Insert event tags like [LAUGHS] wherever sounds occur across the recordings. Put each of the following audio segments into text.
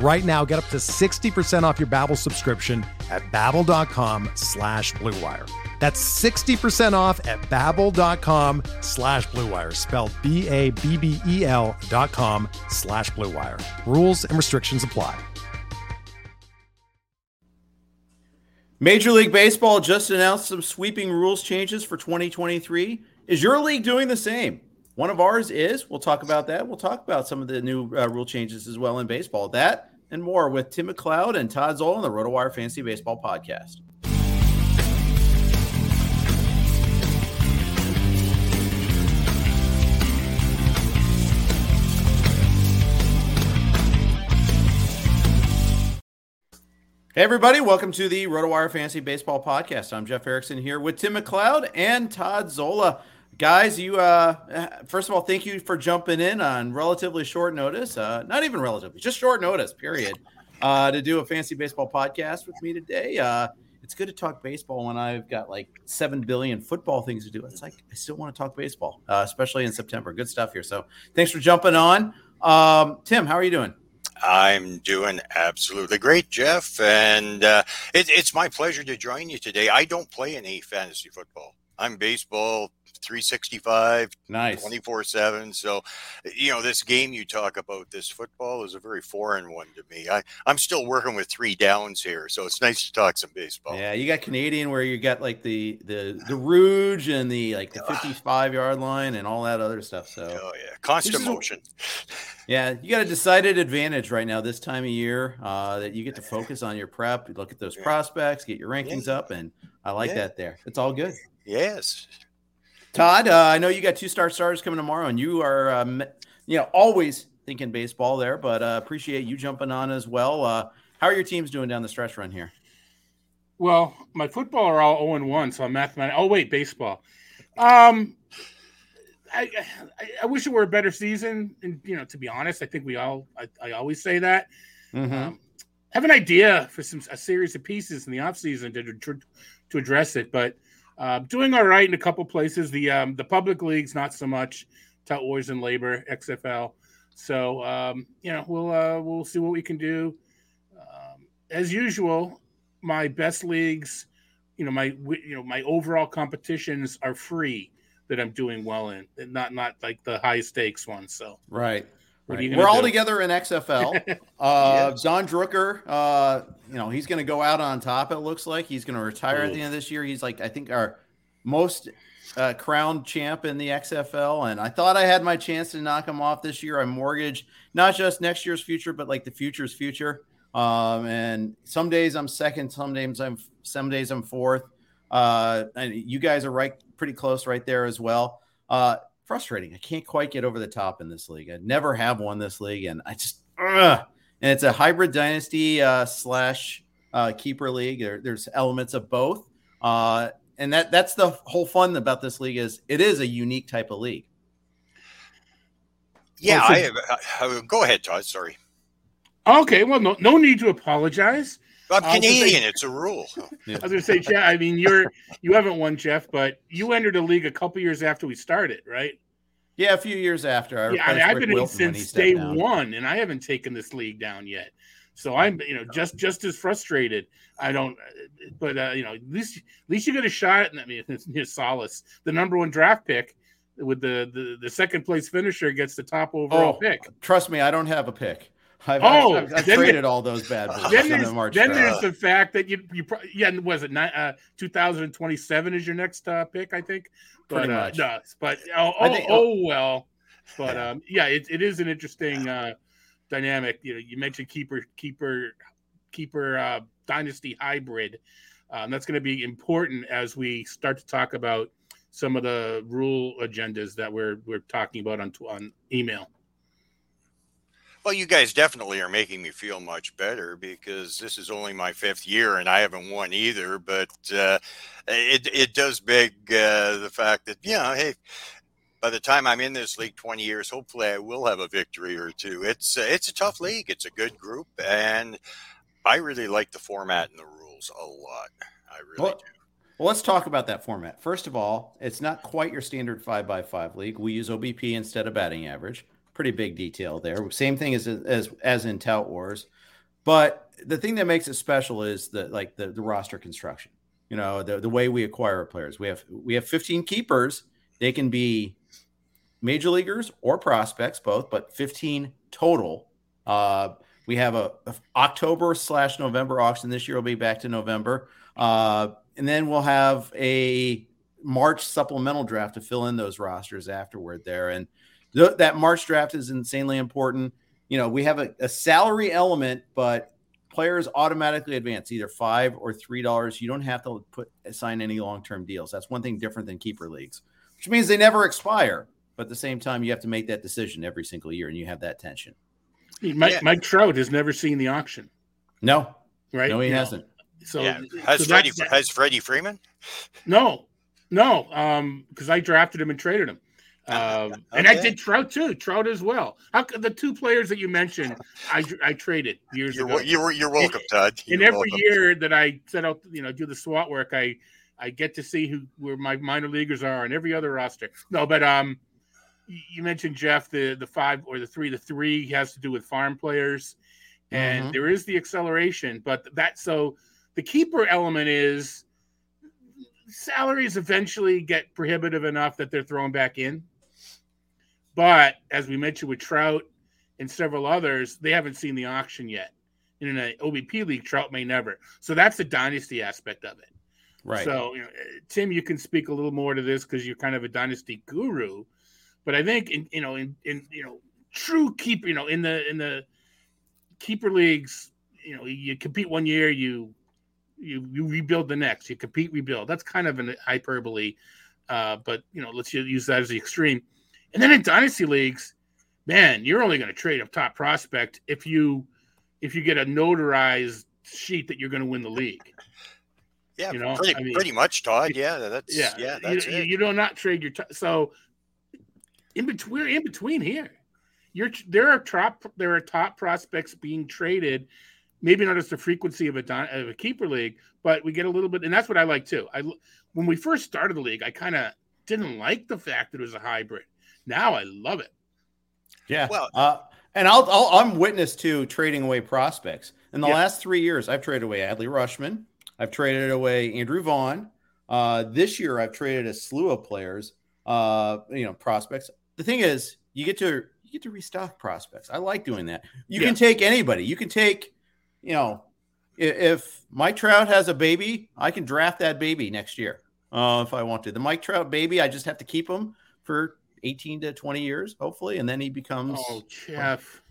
Right now, get up to 60% off your Babbel subscription at babbel.com slash bluewire. That's 60% off at babbel.com slash bluewire, spelled B-A-B-B-E-L dot com slash bluewire. Rules and restrictions apply. Major League Baseball just announced some sweeping rules changes for 2023. Is your league doing the same? One of ours is. We'll talk about that. We'll talk about some of the new uh, rule changes as well in baseball. That and more with Tim McLeod and Todd Zola on the RotoWire Fantasy Baseball Podcast. Hey, everybody, welcome to the RotoWire Fantasy Baseball Podcast. I'm Jeff Erickson here with Tim McLeod and Todd Zola. Guys, you uh first of all, thank you for jumping in on relatively short notice. Uh not even relatively, just short notice, period. Uh to do a fancy baseball podcast with me today. Uh it's good to talk baseball when I've got like 7 billion football things to do. It's like I still want to talk baseball, uh, especially in September. Good stuff here. So, thanks for jumping on. Um Tim, how are you doing? I'm doing absolutely great, Jeff, and uh, it, it's my pleasure to join you today. I don't play any fantasy football. I'm baseball 365 nice. 24 7 so you know this game you talk about this football is a very foreign one to me. I i'm still working with three downs here so it's nice to talk some baseball. Yeah you got canadian where you got like the the the rouge and the like the 55 yard line and all that other stuff so. Oh yeah constant motion. [LAUGHS] Yeah you got a decided advantage right now this time of year uh that you get to focus on your prep look at those yeah. prospects get your rankings yeah. up and i like yeah. that there. It's all good. Yes Todd, uh, I know you got two star stars coming tomorrow, and you are, um, you know, always thinking baseball there. But uh, appreciate you jumping on as well. Uh, how are your teams doing down the stretch run here? Well, my football are all zero and one, so I'm mathematics. Oh wait, baseball. Um, I, I, I wish it were a better season, and you know, to be honest, I think we all I, I always say that. Mm-hmm. Um, have an idea for some a series of pieces in the off season to to, to address it, but uh, doing all right in a couple places. The um, the public leagues not so much. Tout Wars and LABR XFL. So um, you know we'll uh, we'll see what we can do. Um, as usual, my best leagues, you know my you know my overall competitions are free that I'm doing well in, not not like the high stakes ones. So right. Right. We're all together in XFL. [LAUGHS] Uh, yes. Don Drooker, uh, you know, he's going to go out on top. It looks like he's going to retire Ooh. at the end of this year. He's like, I think, our most uh, crowned champ in the XFL. And I thought I had my chance to knock him off this year. I mortgaged not just next year's future, but like the future's future. Um, and some days I'm second, some days I'm some days I'm fourth. Uh, and you guys are right, pretty close right there as well. Uh, frustrating. I can't quite get over the top in this league. I never have won this league, and I just ugh. And it's a hybrid dynasty uh, slash uh, keeper league. There, there's elements of both, uh, and that that's the whole fun about this league is it is a unique type of league. Yeah, well, I, I, go ahead, Todd. Sorry. Okay, well, no, no need to apologize. I'm Canadian. Say, it's a rule. [LAUGHS] I was going to say, Jeff. I mean, you're you haven't won, Jeff, but you entered a league a couple years after we started, right? Yeah, a few years after. I yeah, I mean, I've been in since day down. one, and I haven't taken this league down yet. So I'm, you know, just just as frustrated. I don't, but uh, you know, at least at least you get a shot. At, I mean, [LAUGHS] it's, it's solace. The number one draft pick with the, the the second place finisher gets the top overall oh, pick. Trust me, I don't have a pick. I've, oh, I've, I've traded all those bad boys. Then, there's, the, then there's the fact that you you yeah was it uh, 2027 is your next uh, pick I think, but uh, no, but oh oh, think, oh, oh well, but yeah. um yeah it, it is an interesting uh, dynamic. You know you mentioned keeper keeper keeper uh, dynasty hybrid. Um, that's going to be important as we start to talk about some of the rule agendas that we're we're talking about on on email. Well, you guys definitely are making me feel much better because this is only my fifth year and I haven't won either. But uh, it it does beg uh, the fact that you know, hey, by the time I'm in this league 20 years, hopefully I will have a victory or two. It's uh, it's a tough league. It's a good group, and I really like the format and the rules a lot. I really well, do. Well, let's talk about that format. First of all, it's not quite your standard five by five league. We use OBP instead of batting average. Pretty big detail there. Same thing as as as in Tout Wars. But the thing that makes it special is the like the, the roster construction. You know, the, the way we acquire players. We have we have 15 keepers. They can be major leaguers or prospects, both, but 15 total. Uh, we have a, a October slash November auction. This year will be back to November. Uh, and then we'll have a March supplemental draft to fill in those rosters afterward there. And th- that March draft is insanely important. You know, we have a, a salary element, but players automatically advance either five or three dollars. You don't have to put sign any long term deals. That's one thing different than keeper leagues, which means they never expire. But at the same time, you have to make that decision every single year, and you have that tension. Mike, yeah. Mike Trout has never seen the auction. No, right? No, he hasn't. So yeah. has so Freddie has Freddie Freeman? No, no, um, because I drafted him and traded him. Um, okay. [LAUGHS] and I did Trout too, Trout as well. How could the two players that you mentioned, [LAUGHS] I, I traded years you're, ago. You're, you're welcome, Todd. You're and every welcome. year that I set out, you know, do the SWAT work, I I get to see who where my minor leaguers are on every other roster. No, but um, you mentioned Jeff the the five or the three. The three has to do with farm players, and mm-hmm. there is the acceleration, but that so the keeper element is salaries eventually get prohibitive enough that they're thrown back in. But as we mentioned with Trout and several others, they haven't seen the auction yet. In an OBP league, Trout may never. So that's the dynasty aspect of it. Right. So, you know, Tim, you can speak a little more to this because you're kind of a dynasty guru. But I think, in, you know, in, in you know, true keeper, you know, in the in the keeper leagues, you know, you compete one year, you you you rebuild the next. You compete, rebuild. That's kind of an hyperbole, uh, but you know, let's use that as the extreme. And then in dynasty leagues, man, you're only going to trade a top prospect if you if you get a notarized sheet that you're going to win the league. Yeah, you know, pretty, I mean, pretty much, Todd. Yeah, that's yeah, yeah that's you, you, do not trade your t- so in between in between here. You're there are top there are top prospects being traded maybe not as the frequency of a, of a keeper league, but we get a little bit, and that's what I like too. I when we first started the league, I kind of didn't like the fact that it was a hybrid. Now I love it. Yeah. Well, uh, and I'll, i am witness to trading away prospects. In the yeah. last three years, I've traded away Adley Rutschman. I've traded away Andrew Vaughn. Uh, this year, I've traded a slew of players. Uh, you know, prospects. The thing is, you get to you get to restock prospects. I like doing that. You yeah. can take anybody. You can take you know, if Mike Trout has a baby, I can draft that baby next year uh, if I want to. The Mike Trout baby, I just have to keep him for 18 to 20 years, hopefully, and then he becomes. Oh, Jeff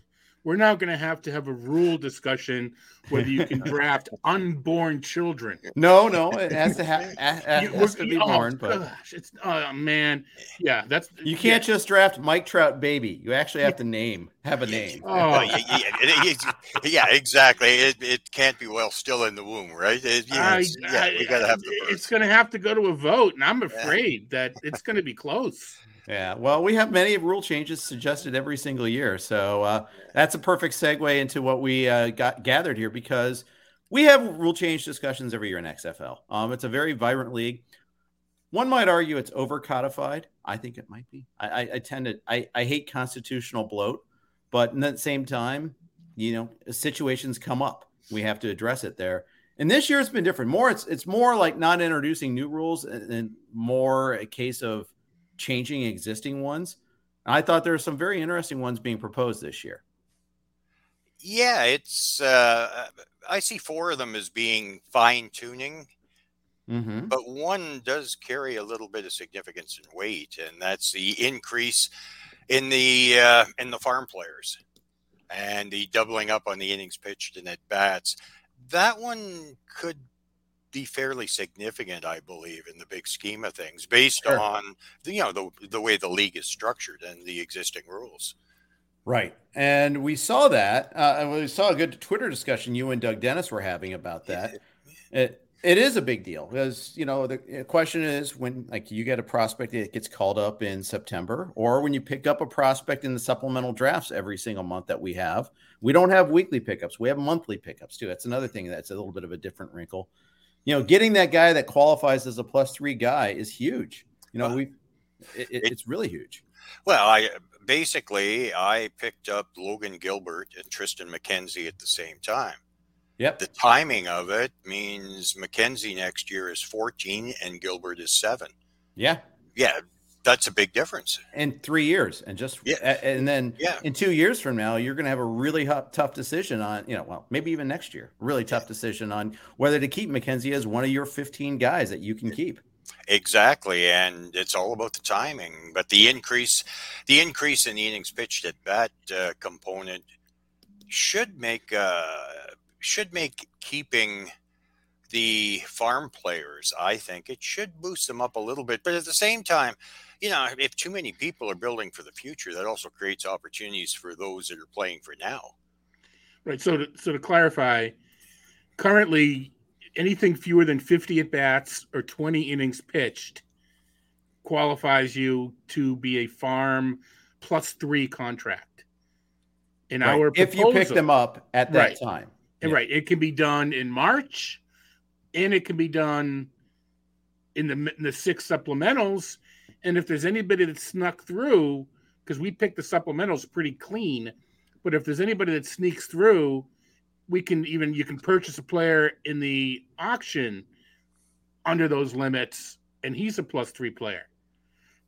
we're now going to have to have a rule discussion whether you can draft [LAUGHS] unborn children. No, no, it has to, ha- [LAUGHS] has, has to be oh, born. But gosh, it's oh man, yeah, that's you can't yeah. just draft Mike Trout baby. You actually have to name, have a name. Oh, yeah, yeah, yeah, exactly. It, it can't be well still in the womb, right? It, I, yeah, we got to have. It's going to have to go to a vote, and I'm afraid that it's going to be close. Yeah, well, we have many rule changes suggested every single year, so uh, that's a perfect segue into what we uh, got gathered here because we have rule change discussions every year in XFL. Um, it's a very vibrant league. One might argue it's over codified. I think it might be. I, I, I tend to I, I hate constitutional bloat, but at the same time, you know, situations come up. We have to address it there. And this year it's been different. More it's it's more like not introducing new rules and, and more a case of changing existing ones. I thought there are some very interesting ones being proposed this year. Yeah, it's. Uh, I see four of them as being fine tuning, mm-hmm. but one does carry a little bit of significance and weight, and that's the increase in the uh, in the farm players and the doubling up on the innings pitched and at bats. That one could be fairly significant, I believe, in the big scheme of things, based sure. on the, you know the the way the league is structured and the existing rules. Right, and we saw that. Uh, we saw a good Twitter discussion you and Doug Dennis were having about that. It, it is a big deal because you know the question is when like you get a prospect that gets called up in September, or when you pick up a prospect in the supplemental drafts every single month that we have. We don't have weekly pickups; we have monthly pickups too. That's another thing that's a little bit of a different wrinkle. You know, getting that guy that qualifies as a plus three guy is huge. You know, we it, it, it's really huge. Well, I basically I picked up Logan Gilbert and Triston McKenzie at the same time Yep. The timing of it means McKenzie next year is 14 and Gilbert is seven. Yeah. Yeah. That's a big difference. In three years. And just, yeah. and then yeah. in two years from now, you're going to have a really tough decision on, you know, well, maybe even next year, really tough decision on whether to keep McKenzie as one of your 15 guys that you can keep. Exactly, and it's all about the timing. But the increase, the increase in the innings pitched at bat uh, component should make uh, should make keeping the farm players, I think it should boost them up a little bit. But at the same time, you know, if too many people are building for the future, that also creates opportunities for those that are playing for now. Right. So, to, so to clarify, currently, anything fewer than 50 at bats or 20 innings pitched qualifies you to be a farm plus three contract. In right. our proposal, if you pick them up at that right. time. Yeah. Right. It can be done in March and it can be done in the, in the six supplementals. And if there's anybody that snuck through, because we picked the supplementals pretty clean, but if there's anybody that sneaks through, we can even you can purchase a player in the auction under those limits, and he's a plus three player.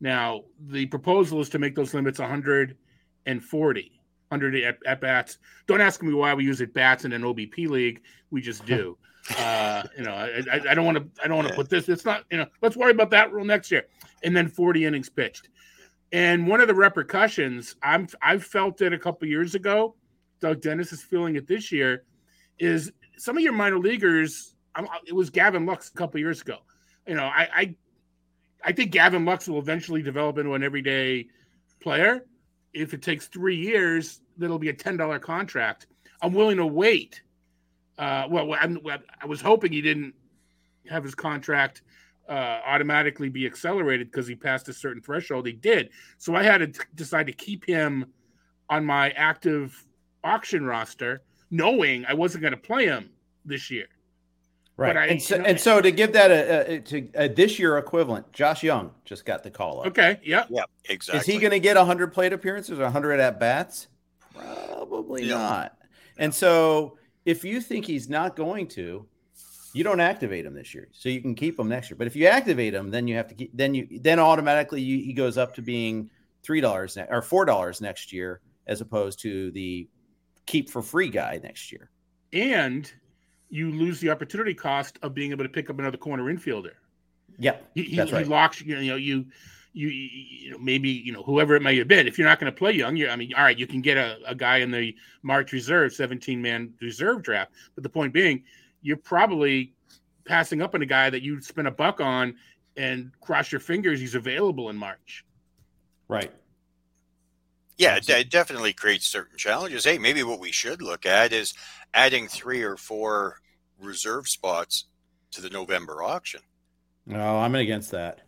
Now the proposal is to make those limits 140. 100 at, at bats. Don't ask me why we use it bats in an OBP league. We just [LAUGHS] do. Uh, you know, I, I, don't want to. I don't want to put this. It's not. You know, let's worry about that rule next year. And then 40 innings pitched. And one of the repercussions, I'm I felt it a couple years ago. Doug Dennis is feeling it this year. Is some of your minor leaguers? I'm, it was Gavin Lux a couple years ago. You know, I, I I think Gavin Lux will eventually develop into an everyday player if it takes three years, that'll be a ten dollar contract. I'm willing to wait. Uh, well, I'm, i was hoping he didn't have his contract uh, automatically be accelerated because he passed a certain threshold. He did, so I had to t- decide to keep him on my active auction roster, knowing I wasn't going to play him this year. Right. I, and, so, you know, and so to give that a, a to a this year equivalent, Josh Jung just got the call up. Okay. Yeah. Yeah. Exactly. Is he going to get 100 plate appearances or 100 at bats? Probably yeah. not. And so if you think he's not going to, you don't activate him this year, so you can keep him next year. But if you activate him, then you have to keep. Then you then automatically you, he goes up to being three dollars ne- or four dollars next year, as opposed to the keep for free guy next year. And you lose the opportunity cost of being able to pick up another corner infielder. Yeah, he, that's he, right. He locks you know you you you know maybe you know whoever it may have been. If you're not going to play Jung, you I mean, all right, you can get a, a guy in the March reserve, 17 man reserve draft. But the point being, you're probably passing up on a guy that you spent a buck on and cross your fingers he's available in March. Right. Yeah, it definitely creates certain challenges. Hey, maybe what we should look at is adding three or four reserve spots to the November auction. No, I'm against that.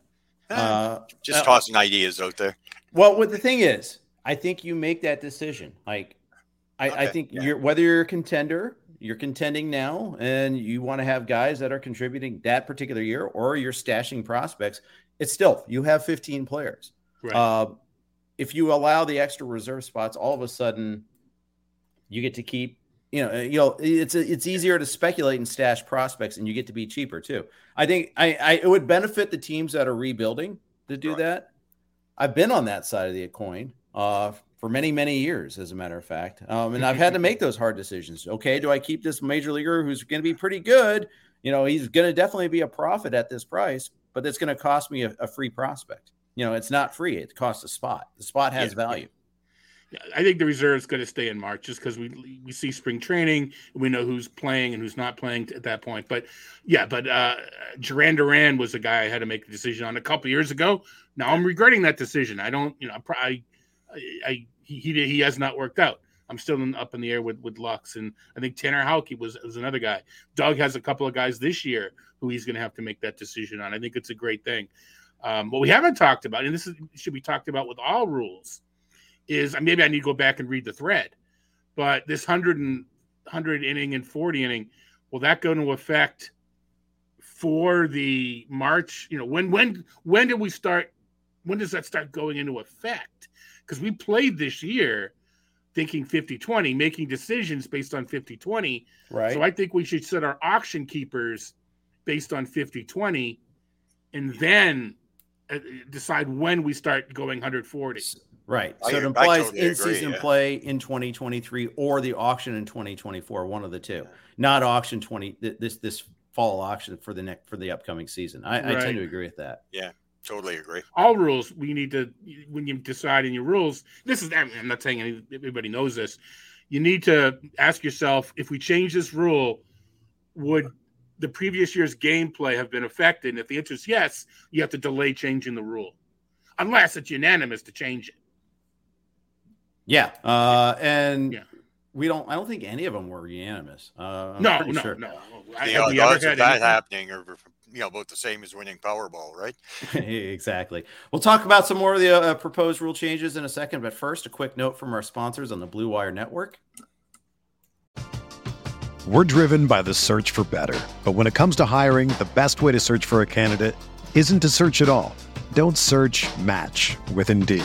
Eh, uh, just uh, tossing ideas out there. Well, what the thing is, I think you make that decision. Like, I, okay, I think yeah. you're whether you're a contender, you're contending now, and you want to have guys that are contributing that particular year, or you're stashing prospects. It's still you have 15 players. Right. Uh, if you allow the extra reserve spots, all of a sudden you get to keep you know, you know, it's it's easier to speculate and stash prospects, and you get to be cheaper too. I think I, I it would benefit the teams that are rebuilding to do right. that. I've been on that side of the coin uh, for many, many years, as a matter of fact. Um, and I've had to make [LAUGHS] those hard decisions. Okay, do I keep this major leaguer who's going to be pretty good? You know, he's going to definitely be a profit at this price, but it's going to cost me a, a, free prospect. You know, it's not free; it costs a spot. The spot has yeah, value. I think the reserve is going to stay in March just because we we see spring training. We know who's playing and who's not playing at that point. But yeah, but uh, Duran Duran was the guy I had to make a decision on a couple years ago. Now I'm regretting that decision. I don't, you know, I, I, I he, he he has not worked out. I'm still in, up in the air with with Lux, and I think Tanner Houck was was another guy. Doug has a couple of guys this year who he's going to have to make that decision on. I think it's a great thing. Um, what we haven't talked about, and this is, should be talked about with all rules, is maybe I need to go back and read the thread, but this 100 and 100 inning and 40 inning, will that go into effect for the March? You know, when when when did we start? When does that start going into effect? Because we played this year thinking 50-20, making decisions based on 50-20. Right. So I think we should set our auction keepers based on 50-20 and then uh, decide when we start going 140. Right. So I, it implies totally in season yeah. play in 2023 or the auction in 2024, one of the two. Not auction 20 this this fall auction for the next for the upcoming season. I, right. I tend to agree with that. Yeah. Totally agree. All rules we need to when you decide in your rules. This is I'm not saying everybody knows this. You need to ask yourself if we change this rule, would the previous year's gameplay have been affected? And if the answer is yes, you have to delay changing the rule, unless it's unanimous to change it. Yeah, uh, and yeah. we don't. I don't think any of them were unanimous. Uh, no, no, sure. no. The odds of that happening are you know about the same as winning Powerball, right? [LAUGHS] exactly. We'll talk about some more of the uh, proposed rule changes in a second, but first, a quick note from our sponsors on the Blue Wire Network. We're driven by the search for better, but when it comes to hiring, the best way to search for a candidate isn't to search at all. Don't search. Match with Indeed.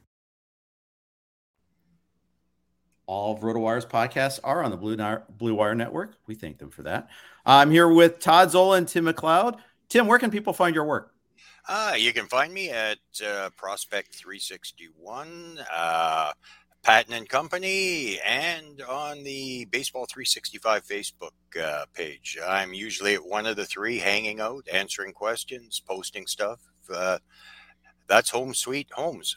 All of RotoWire's podcasts are on the Blue, Blue Wire Network. We thank them for that. I'm here with Todd Zola and Tim McLeod. Tim, where can people find your work? Uh, you can find me at uh, Prospects 361, uh, Patton and Company, and on the Baseball 365 Facebook uh, page. I'm usually at one of the three, hanging out, answering questions, posting stuff. Uh, that's home sweet homes.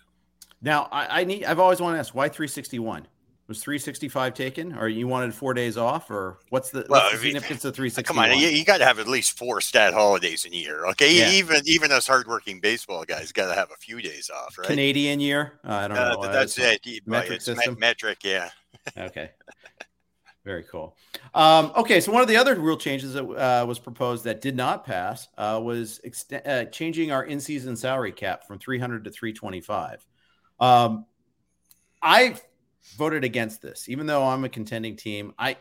Now, I, I need. I've always wanted to ask why 361. Was 365 taken, or you wanted four days off, or what's the, well, what's the significance of 360? Come on, you, you got to have at least four stat holidays in a year. Okay, yeah. even even us hardworking baseball guys got to have a few days off, right? Canadian year, uh, I don't uh, know. That's it. Metric system. Metric, yeah. [LAUGHS] okay. Very cool. Um, okay, so one of the other rule changes that uh, was proposed that did not pass uh, was ext- uh, changing our in-season salary cap from 300 to 325. Um, I voted against this, even though I'm a contending team. I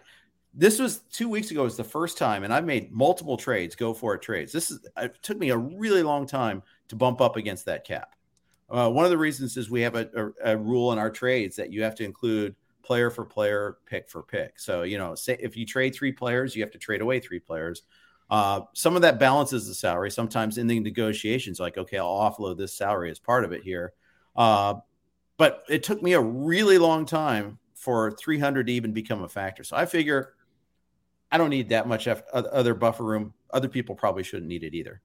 this was two weeks ago. Was the first time, and I've made multiple trades, go for it trades. This is it took me a really long time to bump up against that cap. Uh, one of the reasons is we have a, a, a, rule in our trades that you have to include player for player, pick for pick. So you know, say if you trade three players, you have to trade away three players. Uh, some of that balances the salary. Sometimes in the negotiations, like okay, I'll offload this salary as part of it here. Uh, but it took me a really long time for 300 to even become a factor. So I figure I don't need that much other buffer room. Other people probably shouldn't need it either.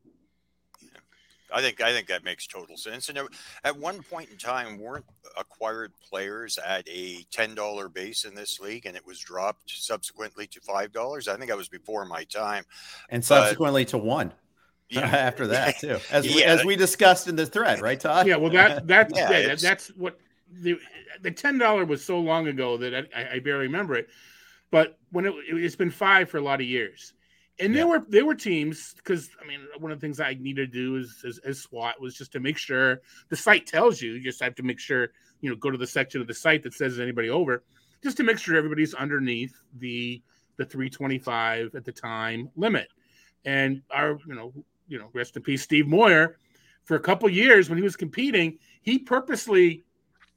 I think I think that makes total sense. And at one point in time, weren't acquired players at a ten dollar base in this league, and it was dropped subsequently to five dollars. I think that was before my time, and subsequently but, to one. [LAUGHS] Yeah. after that too, as yeah. we, as we discussed in the thread, right, Todd? Yeah, well, that that's yeah, yeah that's what the the ten dollar was so long ago that I, I, barely remember it. But when it, it's been five for a lot of years, and yeah. there were there were teams because I mean one of the things I needed to do is as, as SWAT was just to make sure the site tells you. You just have to make sure you know go to the section of the site that says anybody over, just to make sure everybody's underneath the the 325 at the time limit. And our you know you know rest in peace Steve Moyer, for a couple years when he was competing, he purposely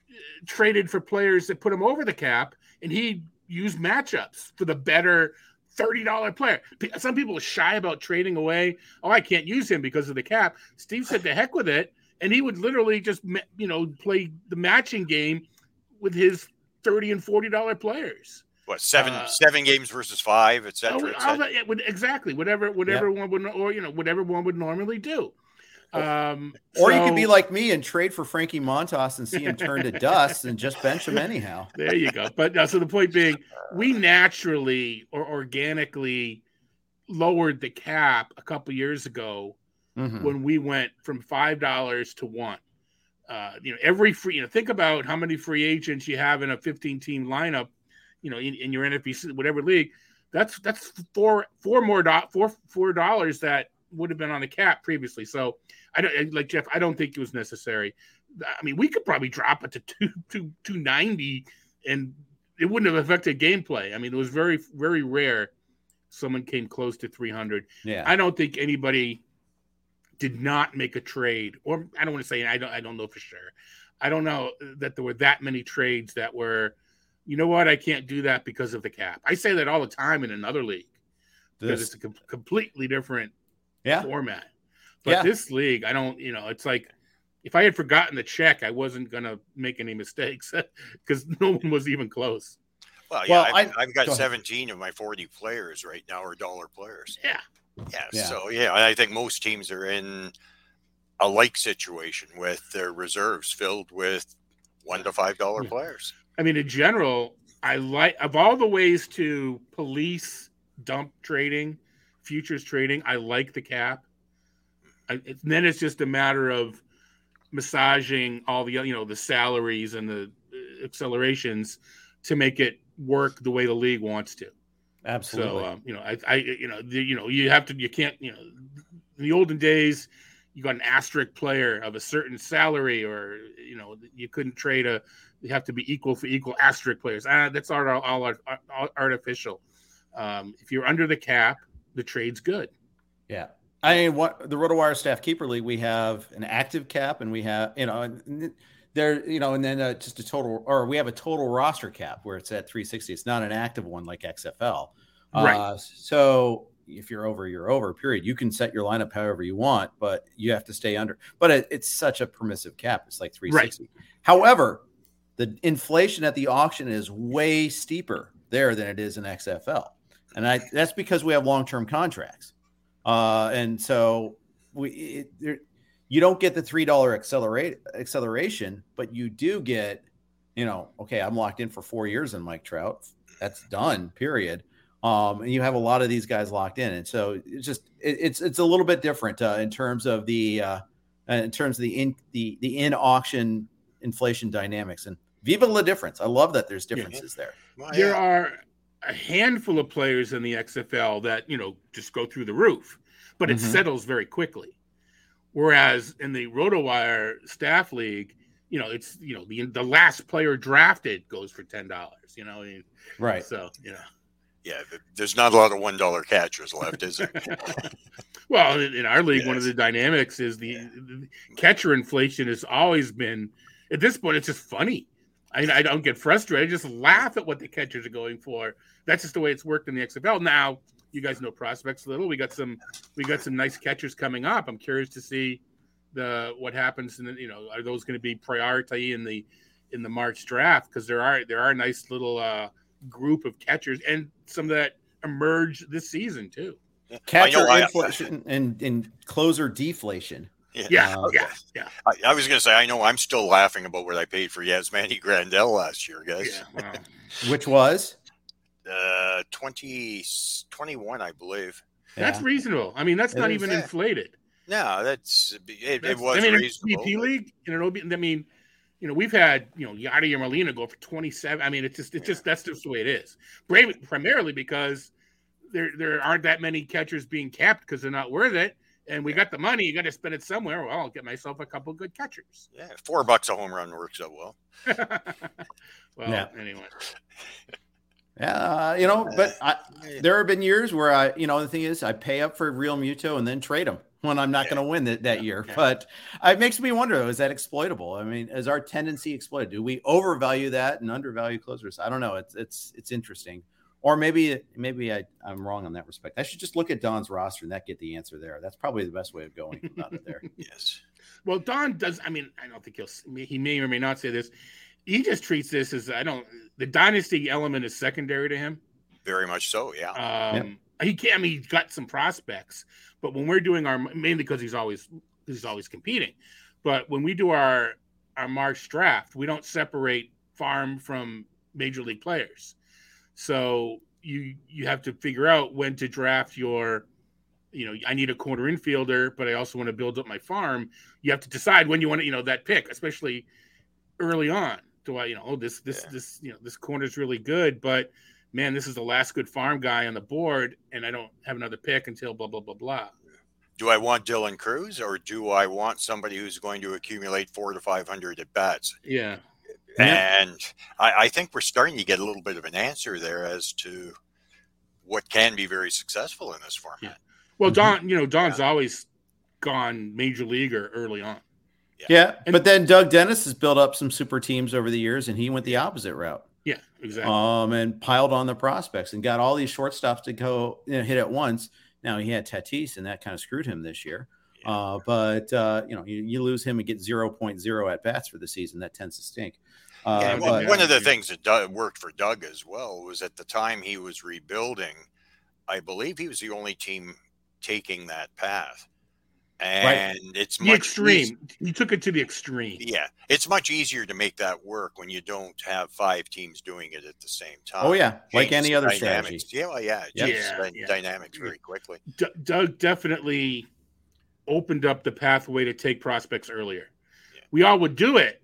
uh, traded for players that put him over the cap, and he used matchups for the better thirty dollar player. Some people are shy about trading away. Oh, I can't use him because of the cap. Steve said, "The heck with it," and he would literally just you know play the matching game with his thirty and forty dollar players. What seven uh, seven games versus five, etc. Cetera, et exactly, whatever whatever yep. one would or you know whatever one would normally do. Um, or so, you could be like me and trade for Frankie Montas and see him turn to dust and just bench him anyhow. [LAUGHS] There you go. But uh, so the point being, we naturally or organically lowered the cap a couple years ago mm-hmm. when we went from five dollars to one. Uh, you know, every free. You know, think about how many free agents you have in a 15 team lineup. You know, in, in your NFBC, whatever league. That's that's four four more do, four four dollars that would have been on the cap previously. So I don't like Jeff. I don't think it was necessary. I mean, we could probably drop it to two two two ninety, and it wouldn't have affected gameplay. I mean, it was very very rare someone came close to three hundred. Yeah, I don't think anybody did not make a trade, or I don't want to say I don't I don't know for sure. I don't know that there were that many trades that were, you know what, I can't do that because of the cap. I say that all the time in another league because this. it's a com- completely different yeah. format. But yeah. this league, I don't, you know, it's like if I had forgotten the check, I wasn't going to make any [LAUGHS] mistakes because no one was even close. Well, yeah, well, I've, I, have got go 17 of my 40 players right now are dollar players. Yeah. yeah. yeah. So, yeah, I think most teams are in a like situation with their reserves filled with one to five dollar players. I mean, in general, I like of all the ways to police dump trading, futures trading, I like the cap then it's just a matter of massaging all the you know the salaries and the uh, accelerations to make it work the way the league wants to. Absolutely. So um, you know, I, I you know, the, you know, you have to, you can't, you know, in the olden days, you got an asterisk player of a certain salary, or you know, you couldn't trade a. You have to be equal for equal asterisk players. Ah, that's all, all, all artificial. Um, if you're under the cap, the trade's good. Yeah. I mean, what the RotoWire staff keeper league, we have an active cap, and we have you know, there you know, and then uh, just a total, or we have a total roster cap where it's at 360. It's not an active one like XFL. Right. Uh, so if you're over, you're over. Period. You can set your lineup however you want, but you have to stay under. But it, it's such a permissive cap. It's like 360. Right. However, the inflation at the auction is way steeper there than it is in XFL, and I, that's because we have long term contracts. Uh, and so we it, there, you don't get the three dollar accelerate acceleration, but you do get you know, okay, I'm locked in for four years in Mike Trout. That's done. Period. Um, and you have a lot of these guys locked in, and so it's just it, it's it's a little bit different uh, in terms of the uh, in terms of the in the the in auction inflation dynamics and viva la difference. I love that there's differences yeah. there. Well, there are a handful of players in the XFL that you know just go through the roof, but it mm-hmm. settles very quickly. Whereas in the RotoWire staff league, you know, it's you know the the last player drafted goes for ten dollars. You know, right? So you know, yeah, there's not a lot of one dollar catchers left, is there? [LAUGHS] well, in our league, yes. one of the dynamics is the, yeah. the, catcher inflation has always been. At this point, it's just funny. I, I don't get frustrated. I just laugh at what the catchers are going for. That's just the way it's worked in the XFL. Now, you guys know prospects a little. We got some we got some nice catchers coming up. I'm curious to see the what happens and you know are those going to be priority in the in the March draft because there are there are nice little uh, group of catchers and some that emerge this season too. Catcher inflation and, and closer deflation. Yeah, yeah, uh, yeah. yeah. I, I, was going to say, I know I'm still laughing about what I paid for Yasmani Grandal last year, guys. Yeah, [LAUGHS] Which was? uh 20 21 i believe that's yeah. reasonable i mean that's it not even that. inflated no that's it, that's, it was i mean reasonable, BP league in an OB, i mean you know we've had you know Yadier Molina go for 27 i mean it's just it's yeah. just that's just the way it is primarily because there there aren't that many catchers being capped because they're not worth it and we yeah. got the money you got to spend it somewhere well i'll get myself a couple good catchers yeah four bucks a home run works out well [LAUGHS] well yeah. anyway yeah, uh, you know, but uh, I, there have been years where I, you know, the thing is, I pay up for Realmuto and then trade them when I'm not yeah. going to win that, that year. Yeah. But it makes me wonder, though, is that exploitable? I mean, is our tendency exploited? Do we overvalue that and undervalue closers? I don't know. It's it's it's interesting. Or maybe maybe I, I'm wrong on that respect. I should just look at Don's roster and that get the answer there. That's probably the best way of going about it there. [LAUGHS] yes. Well, Don does. I mean, I don't think he'll. He may or may not say this he just treats this as I don't the dynasty element is secondary to him. Very much so, yeah. Um, He can't. I mean, he's got some prospects, but when we're doing our mainly because he's always he's always competing, but when we do our our March draft, we don't separate farm from major league players. So you you have to figure out when to draft your you know, I need a corner infielder, but I also want to build up my farm. You have to decide when you want to, you know, that pick, especially early on do I, you know, oh, this this yeah. this you know this corner is really good, but man, this is the last good farm guy on the board, and I don't have another pick until blah blah blah blah. Do I want Dylan Cruz or do I want somebody who's going to accumulate four to five hundred at bats? Yeah. And I, I think we're starting to get a little bit of an answer there as to what can be very successful in this format. Yeah. Well, mm-hmm. Don, you know, Don's yeah. always gone major leaguer early on. Yeah. yeah. but then Doug Dennis has built up some super teams over the years, and he went the opposite route. Yeah, exactly. Um, and piled on the prospects and got all these shortstops to go you know, hit at once. Now he had Tatis, and that kind of screwed him this year. Yeah. Uh, but uh, you know, you, you, lose him and get 0.0 at bats for the season. That tends to stink. Uh, yeah, but, one of the things that worked for Doug as well was at the time he was rebuilding. I believe he was the only team taking that path and right. it's the extreme. you took it to the extreme. Yeah, it's much easier to make that work when you don't have five teams doing it at the same time. Oh yeah, like any other dynamics. strategy. Yeah, well, yeah, yeah, yeah, dynamics very quickly. D- Doug definitely opened up the pathway to take prospects earlier. Yeah. We all would do it,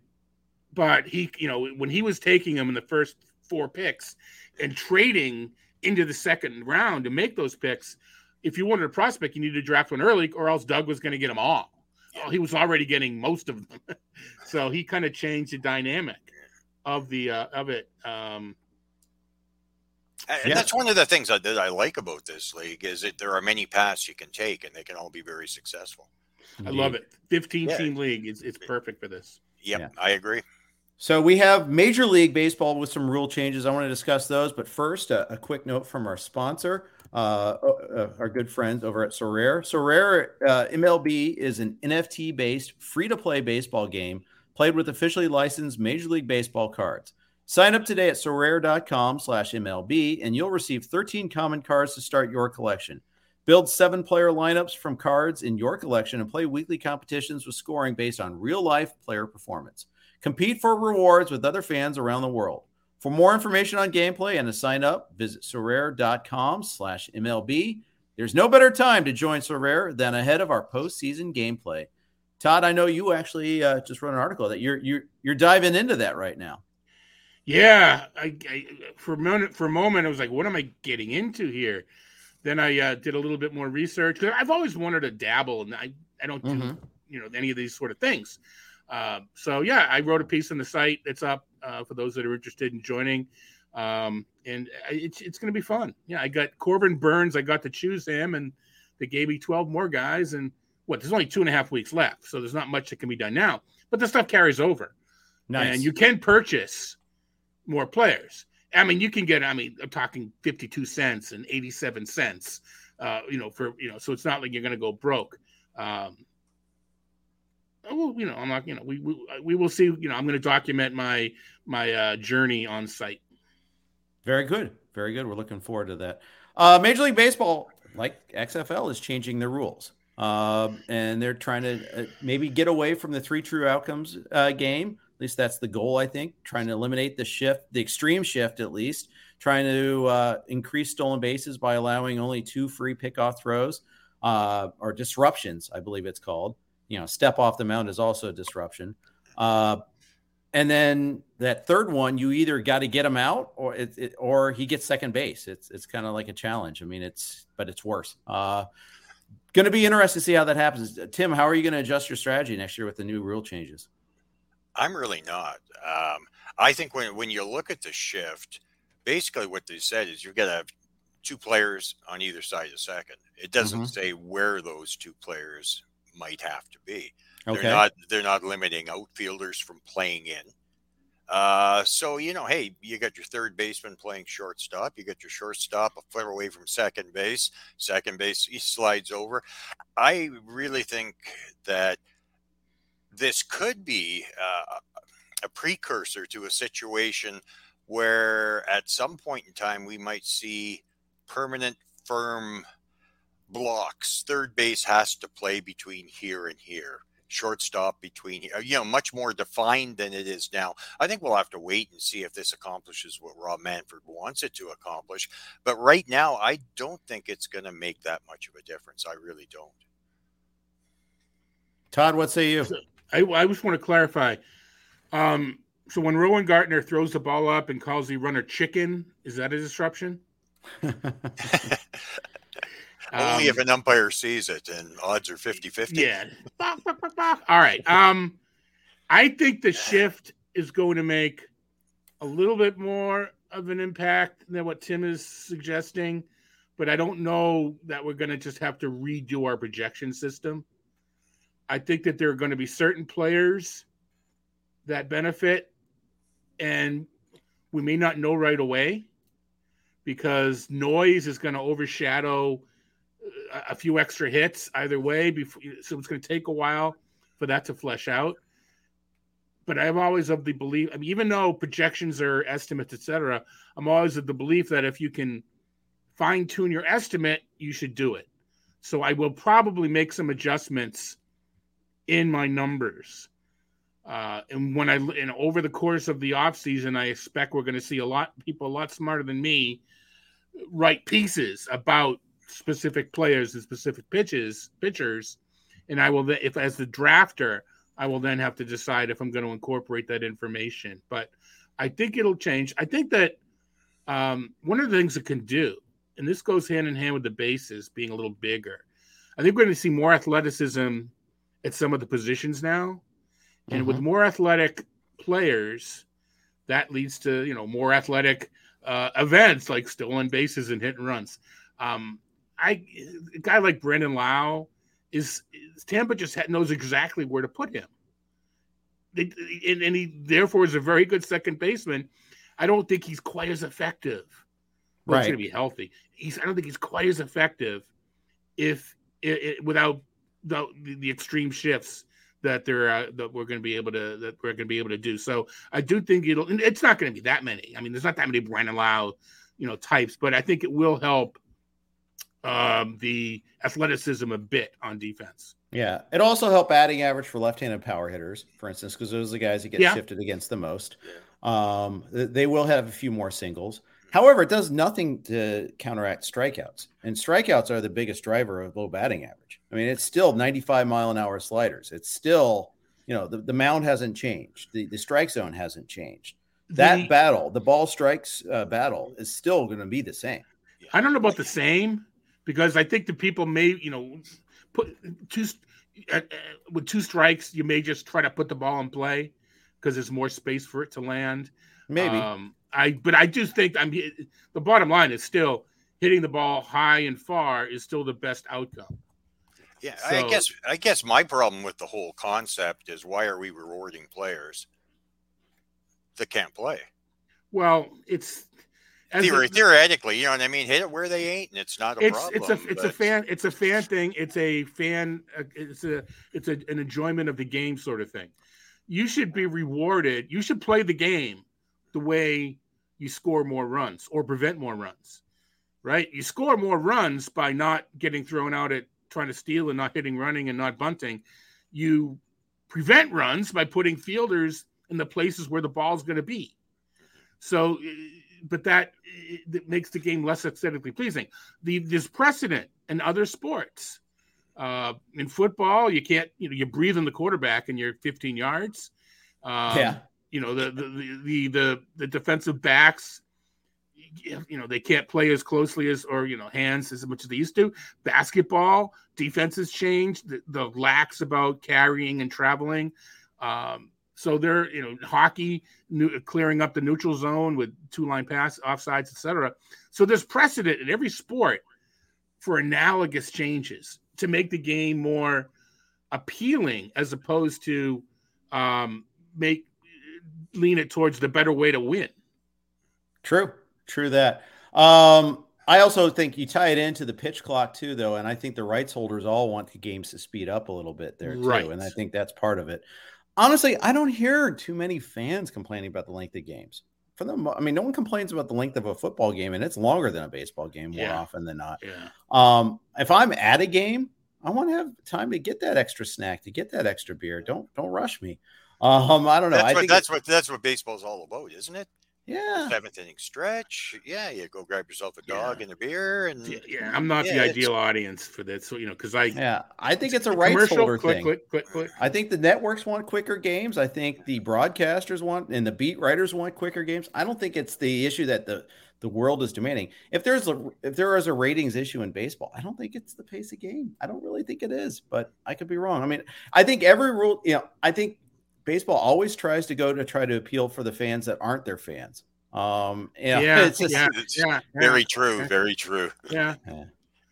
but he, you know, when he was taking them in the first four picks and trading into the second round to make those picks if you wanted a prospect, you needed to draft one early, or else Doug was going to get them all. Well, he was already getting most of them, [LAUGHS] so he kind of changed the dynamic of the uh, of it. Um, and yeah. that's one of the things that, that I like about this league is that there are many paths you can take, and they can all be very successful. I love it. Fifteen yeah. team league. It's it's perfect for this. Yep, yeah, I agree. So we have Major League Baseball with some rule changes. I want to discuss those, but first, a, a quick note from our sponsor. Uh, uh, our good friends over at Sorare. Sorare uh, MLB is an NFT based, free to play baseball game played with officially licensed Major League Baseball cards. Sign up today at sorare.com slash MLB and you'll receive 13 common cards to start your collection. Build seven player lineups from cards in your collection and play weekly competitions with scoring based on real life player performance. Compete for rewards with other fans around the world. For more information on gameplay and to sign up, visit Sorare.com slash MLB. There's no better time to join Sorare than ahead of our postseason gameplay. Todd, I know you actually uh, just wrote an article that you're you're you're diving into that right now. Yeah, I, I, for a moment for a moment I was like, what am I getting into here? Then I uh, did a little bit more research because I've always wanted to dabble, and I I don't do mm-hmm. you know any of these sort of things. Uh, so yeah, I wrote a piece on the site that's up uh, for those that are interested in joining, um, and it's it's going to be fun. Yeah, I got Corbin Burnes. I got to choose him, and they gave me twelve more guys. And what? There's only two and a half weeks left, so there's not much that can be done now. But the stuff carries over, nice. and you can purchase more players. I mean, you can get. I mean, I'm talking 52 cents and 87 cents. Uh, you know, for you know, so it's not like you're going to go broke. Um, well, you know, I'm not, you know, we, we, we will see, you know, I'm going to document my, my uh, journey on site. Very good. Very good. We're looking forward to that. Uh, Major League Baseball, like XFL, is changing the rules. Uh, and they're trying to uh, maybe get away from the three true outcomes uh, game. At least that's the goal, I think. Trying to eliminate the shift, the extreme shift, at least. Trying to uh, increase stolen bases by allowing only two free pickoff throws uh, or disruptions, I believe it's called you know, step off the mound is also a disruption. Uh, and then that third one, you either got to get him out or it, it, or he gets second base. It's it's kind of like a challenge. I mean, it's but it's worse. Uh, going to be interesting to see how that happens. Tim, how are you going to adjust your strategy next year with the new rule changes? I'm really not. Um, I think when when you look at the shift, basically what they said is you've got to have two players on either side of second. It doesn't mm-hmm. say where those two players might have to be. Okay. They're not they're not limiting outfielders from playing in. Uh, so you know, hey, you got your third baseman playing shortstop. You got your shortstop a foot away from second base. Second base he slides over. I really think that this could be uh, a precursor to a situation where, at some point in time, we might see permanent, firm blocks. Third base has to play between here and here. Shortstop between here, you know, much more defined than it is now. I think we'll have to wait and see if this accomplishes what Rob Manfred wants it to accomplish. But right now, I don't think it's going to make that much of a difference. I really don't. Todd, what say you? I, I just want to clarify. Um, so when Rowan Gartner throws the ball up and calls the runner chicken, is that a disruption? [LAUGHS] [LAUGHS] Only um, if an umpire sees it and odds are 50 50. Yeah. [LAUGHS] All right. Um, I think the shift is going to make a little bit more of an impact than what Tim is suggesting, but I don't know that we're going to just have to redo our projection system. I think that there are going to be certain players that benefit, and we may not know right away because noise is going to overshadow a few extra hits either way. Before, so it's going to take a while for that to flesh out. But I'm always of the belief. I mean, even though projections are estimates, etc., I'm always of the belief that if you can fine tune your estimate, you should do it. So I will probably make some adjustments in my numbers. Uh, and when I and over the course of the off season, I expect we're going to see a lot people a lot smarter than me write pieces about specific players and specific pitches pitchers. And i will then if as the drafter i will then have to decide if i'm going to incorporate that information. But i think it'll change. I think that um, one of the things it can do and this goes hand in hand with the bases being a little bigger. I think we're going to see more athleticism at some of the positions now. And mm-hmm. with more athletic players that leads to you know more athletic uh, events like stolen bases and hit and runs. Um, I a guy like Brandon Lowe is, is Tampa just knows exactly where to put him. They, and, and, he therefore is a very good second baseman. I don't think he's quite as effective. Right. He's going to be healthy. He's I don't think he's quite as effective if it, it, without the, the extreme shifts that they're uh, that we're going to be able to that we're going to be able to do. So I do think it'll. It's not going to be that many. I mean, there's not that many Brandon Lowe, you know, types, but I think it will help um, the athleticism a bit on defense. Yeah, it also helped batting average for left-handed power hitters, for instance, because those are the guys that get yeah. shifted against the most. Um, they will have a few more singles. However, it does nothing to counteract strikeouts, and strikeouts are the biggest driver of low batting average. I mean, it's still 95 mile an hour sliders. It's still, you know, the, the mound hasn't changed, the, the strike zone hasn't changed. That the, battle, the ball strikes uh, battle, is still going to be the same. I don't know about the same because I think the people may, you know, put two uh, uh, with two strikes, you may just try to put the ball in play because there's more space for it to land. Maybe. Um, I but I just think I'm the bottom line is still hitting the ball high and far is still the best outcome. Yeah, so, I guess I guess my problem with the whole concept is why are we rewarding players that can't play? Well, it's Theory, theoretically, you know what I mean. Hit it where they ain't, and it's not a it's, problem. It's a it's but... a fan it's a fan thing. It's a fan. Uh, it's a it's a, an enjoyment of the game sort of thing. You should be rewarded. You should play the game the way you score more runs or prevent more runs. Right? You score more runs by not getting thrown out at trying to steal and not hitting running and not bunting. You prevent runs by putting fielders in the places where the ball's going to be. So but that, that makes the game less aesthetically pleasing. The there's precedent in other sports. Uh, in football, you can't you know you breathe in the quarterback and you're 15 yards. Um, yeah. You know the the, the the the defensive backs. You know they can't play as closely as or you know hands as much as they used to. Basketball defenses changed. The, the lax about carrying and traveling. Um, so they're, you know, hockey new, clearing up the neutral zone with two line pass, offsides, etc. So there's precedent in every sport for analogous changes to make the game more appealing as opposed to um, make lean it towards the better way to win. True, true that. Um, I also think you tie it into the pitch clock too, though, and I think the rights holders all want the games to speed up a little bit there too, right. and I think that's part of it honestly, I don't hear too many fans complaining about the length of games. For them, I mean, no one complains about the length of a football game, and it's longer than a baseball game more yeah. often than not. Yeah. Um, if I'm at a game, I want to have time to get that extra snack, to get that extra beer. Don't don't rush me. Um, I don't know. That's I what, think that's what that's what baseball's all about, isn't it? Yeah. Seventh inning stretch. Yeah, you go grab yourself a dog yeah. and a beer, and yeah, I'm not yeah, the ideal audience for this. So you know, because I yeah, I think it's a rights holder thing. Quick, quick, quick, I think the networks want quicker games. I think the broadcasters want and the beat writers want quicker games. I don't think it's the issue that the the world is demanding. If there's a if there is a ratings issue in baseball, I don't think it's the pace of game. I don't really think it is, but I could be wrong. I mean, I think every rule, you know, I think baseball always tries to go to try to appeal for the fans that aren't their fans. Um, yeah, yeah, [LAUGHS] it's just, yeah, it's yeah, very true, very true. Yeah. yeah.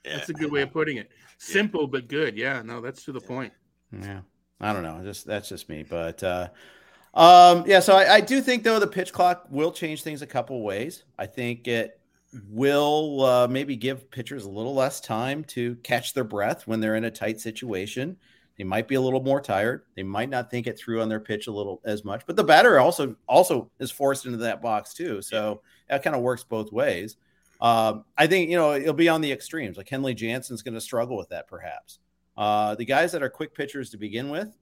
that's a good way of putting it. Simple but good. Yeah, no, that's to the point. Yeah, I don't know, just that's just me, but uh, um, yeah. So I, I do think though the pitch clock will change things a couple ways. I think it will uh, maybe give pitchers a little less time to catch their breath when they're in a tight situation. They might be a little more tired. They might not think it through on their pitch a little as much. But the batter also also is forced into that box too. So that kind of works both ways. Um, I think you know it'll be on the extremes. Like Kenley Jansen's going to struggle with that perhaps. Uh, the guys that are quick pitchers to begin with,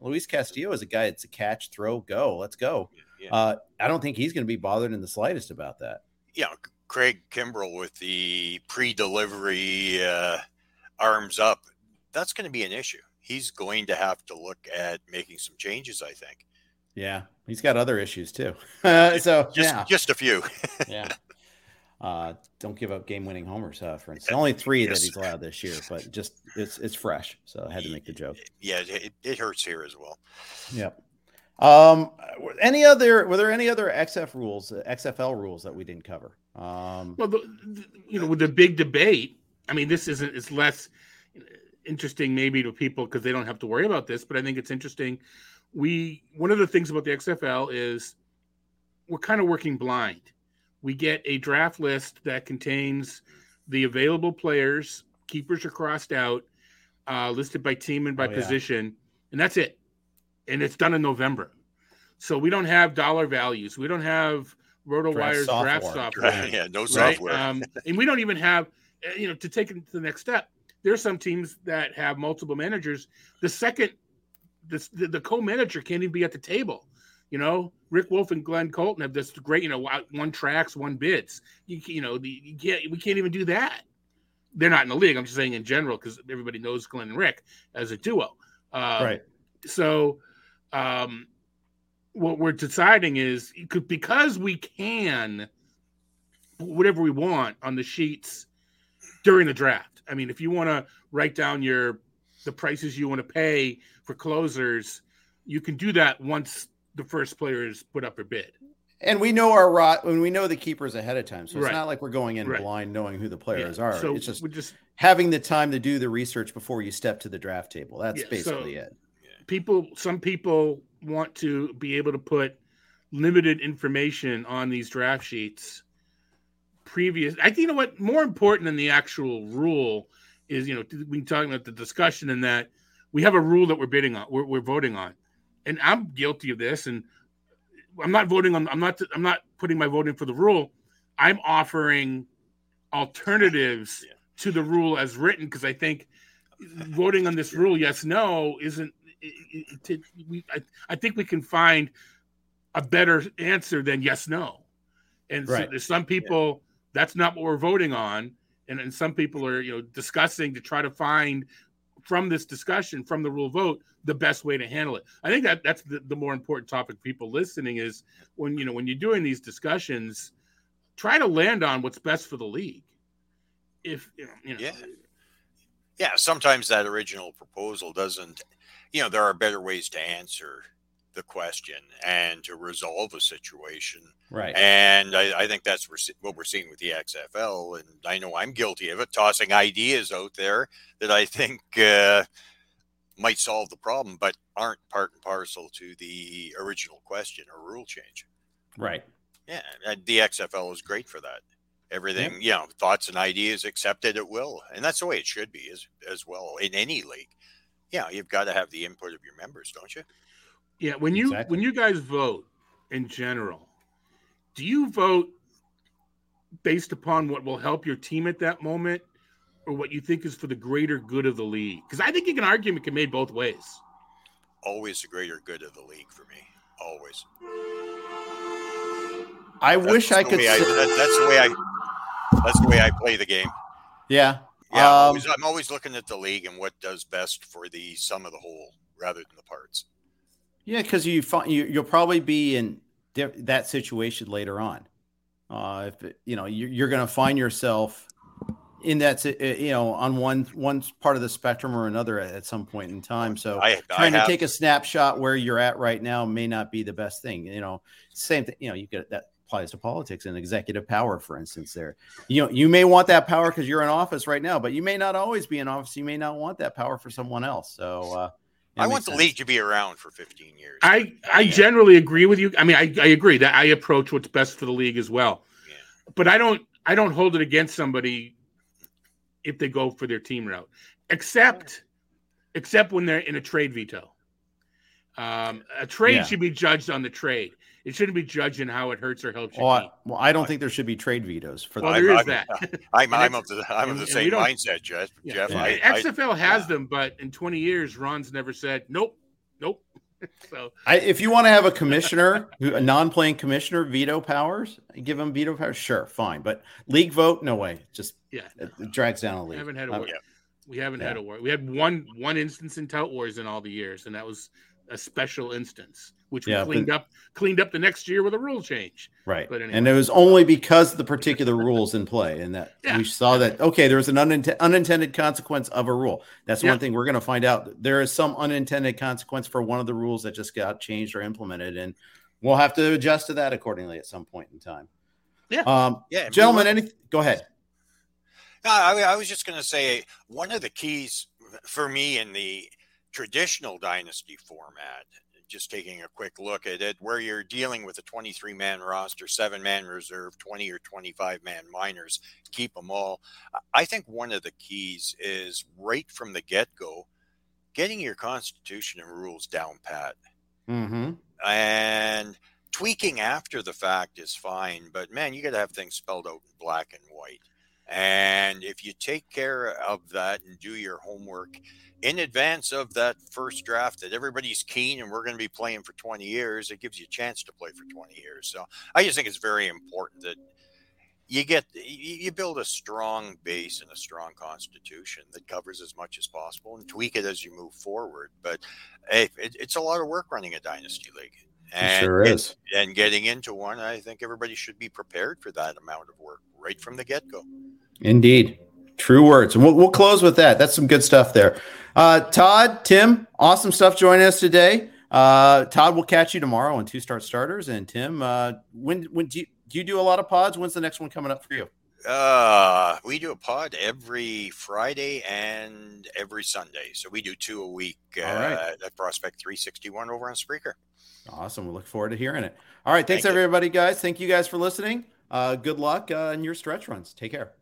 Luis Castillo is a guy that's a catch, throw, go, let's go. Yeah. Uh, I don't think he's going to be bothered in the slightest about that. Yeah, Craig Kimbrel with the pre-delivery uh, arms up, that's going to be an issue he's going to have to look at making some changes. I think. Yeah, he's got other issues too. [LAUGHS] so just yeah. just a few. [LAUGHS] yeah. Uh, don't give up game-winning homers, uh, for instance. Only three yes. that he's allowed this year, but just it's it's fresh, so I had to make the joke. Yeah, it, it hurts here as well. Yep. Um, any other were there any other XF rules, XFL rules that we didn't cover? Um, well, the, the, you know, with the big debate, I mean, this isn't it's less interesting maybe to people because they don't have to worry about this, but I think it's interesting. We one of the things about the XFL is we're kind of working blind. We get a draft list that contains the available players, keepers are crossed out, uh, listed by team and by oh, position, and that's it. And it's done in November. So we don't have dollar values. We don't have RotoWire's draft software. [LAUGHS] yeah, no software. Right? Um, and we don't even have, eh, you know, to take it to the next step there's some teams that have multiple managers. The second, the, the, the co-manager can't even be at the table. You know, Rick Wolf and Glenn Colton have this great, you know, one tracks, one bids. You, you know, the, you can't, we can't even do that. They're not in the league. I'm just saying in general because everybody knows Glenn and Rick as a duo. Uh, right. So, um, what we're deciding is because we can whatever we want on the sheets during the draft. I mean, if you want to write down your the prices you want to pay for closers, you can do that once the first players put up a bid. And we know our rot when we know the keepers ahead of time, so it's right. not like we're going in right. blind knowing who the players yeah. are. So it's just, we're just having the time to do the research before you step to the draft table. That's yeah, basically so it. People, some people want to be able to put limited information on these draft sheets previous. I think you know what more important than the actual rule is you know we talking about the discussion in that we have a rule that we're bidding on, we're, we're voting on, and I'm guilty of this, and I'm not voting on. I'm not. I'm not putting my vote in for the rule. I'm offering alternatives yeah. to the rule as written because I think voting on this rule, yes, no, isn't. It, it, it, we, I, I think we can find a better answer than yes, no. And right. so there's some people that's not what we're voting on. And, and some people are, you know, discussing to try to find from this discussion, from the rule vote, the best way to handle it. I think that that's the, the more important topic. People listening is when you know when you're doing these discussions, try to land on what's best for the league. If you know, yeah, yeah. Sometimes that original proposal doesn't. You know, there are better ways to answer the question and to resolve a situation. Right. And I, I think that's what we're seeing with the XFL. And I know I'm guilty of it, tossing ideas out there that I think uh, might solve the problem, but aren't part and parcel to the original question or rule change. Right. Yeah. the XFL is great for that. Everything, yeah. you know, thoughts and ideas accepted at will. And that's the way it should be as, as well in any league. Yeah, you've got to have the input of your members, don't you? Yeah, when you exactly. when you guys vote in general, do you vote based upon what will help your team at that moment, or what you think is for the greater good of the league? Because I think you can argue it can made both ways. Always the greater good of the league for me. Always. I that's wish I could. I, that, that's the way I. That's the way I play the game. Yeah. Yeah. Um, I'm, always, I'm always looking at the league and what does best for the sum of the whole rather than the parts. Yeah, because you, find, you you'll probably be in that situation later on. Uh, if you know you're, you're going to find yourself in that uh, you know on one one part of the spectrum or another at, some point in time. So I, trying I to take a snapshot where you're at right now may not be the best thing. You know, same thing. You know, you get that applies to politics and executive power, for instance. There, you know, you may want that power because you're in office right now, but you may not always be in office. You may not want that power for someone else. So. Uh, I want the sense. league to be around for 15 years. I, I yeah. generally agree with you. I mean, I, I agree that I approach what's best for the league as well. Yeah. But I don't I don't hold it against somebody if they go for their team route, except except when they're in a trade veto. Um, a trade yeah. should be judged on the trade. It shouldn't be judging how it hurts or helps you. Well, I, well, I don't think there should be trade vetoes for well, that. there is [LAUGHS] I'm, that. I'm, I'm, of the, I'm of the same mindset, Jeff. Yeah. Jeff yeah. I, XFL I, has yeah. them, but in 20 years, Ron's never said nope, nope. [LAUGHS] so, I, if you want to have a commissioner, a non-playing commissioner, veto powers, give him veto powers. Sure, fine, but league vote, no way. Just yeah, it, it drags down a league. We haven't had a uh, war. We haven't had a war. We had one one instance in tout wars in all the years, and that was a special instance, which yeah, we cleaned but, up cleaned up the next year with a rule change. Right. But anyway. And it was only because of the particular rules in play, and that yeah. we saw that okay, there was an unint- unintended consequence of a rule. That's yeah. one thing we're going to find out. There is some unintended consequence for one of the rules that just got changed or implemented, and we'll have to adjust to that accordingly at some point in time. Yeah. Um, yeah. Gentlemen, any go ahead. I, I was just going to say one of the keys for me in the traditional dynasty format, just taking a quick look at it, where you're dealing with a 23 man roster, seven man reserve, 20 or 25 man minors, keep them all. I think one of the keys is right from the get go, getting your constitution and rules down pat. Mm-hmm. And tweaking after the fact is fine, but man, you got to have things spelled out in black and white. And if you take care of that and do your homework in advance of that first draft that everybody's keen and we're going to be playing for 20 years, it gives you a chance to play for 20 years. So I just think it's very important that you get you build a strong base and a strong constitution that covers as much as possible and tweak it as you move forward. But hey, it, it's a lot of work running a dynasty league. And, sure is. And getting into one, I think everybody should be prepared for that amount of work right from the get go. Indeed. True words. And we'll, we'll close with that. That's some good stuff there. Uh, Todd, Tim, awesome stuff joining us today. Uh, Todd, we'll catch you tomorrow on two start starters. And Tim, uh, when when do you, do you do a lot of pods? When's the next one coming up for you? Uh, we do a pod every Friday and every Sunday. So we do two a week uh, right. at Prospect 361 over on Spreaker. Awesome. We look forward to hearing it. All right. Thanks, Thank everybody, you. guys. Thank you guys for listening. Uh, good luck uh, in your stretch runs. Take care.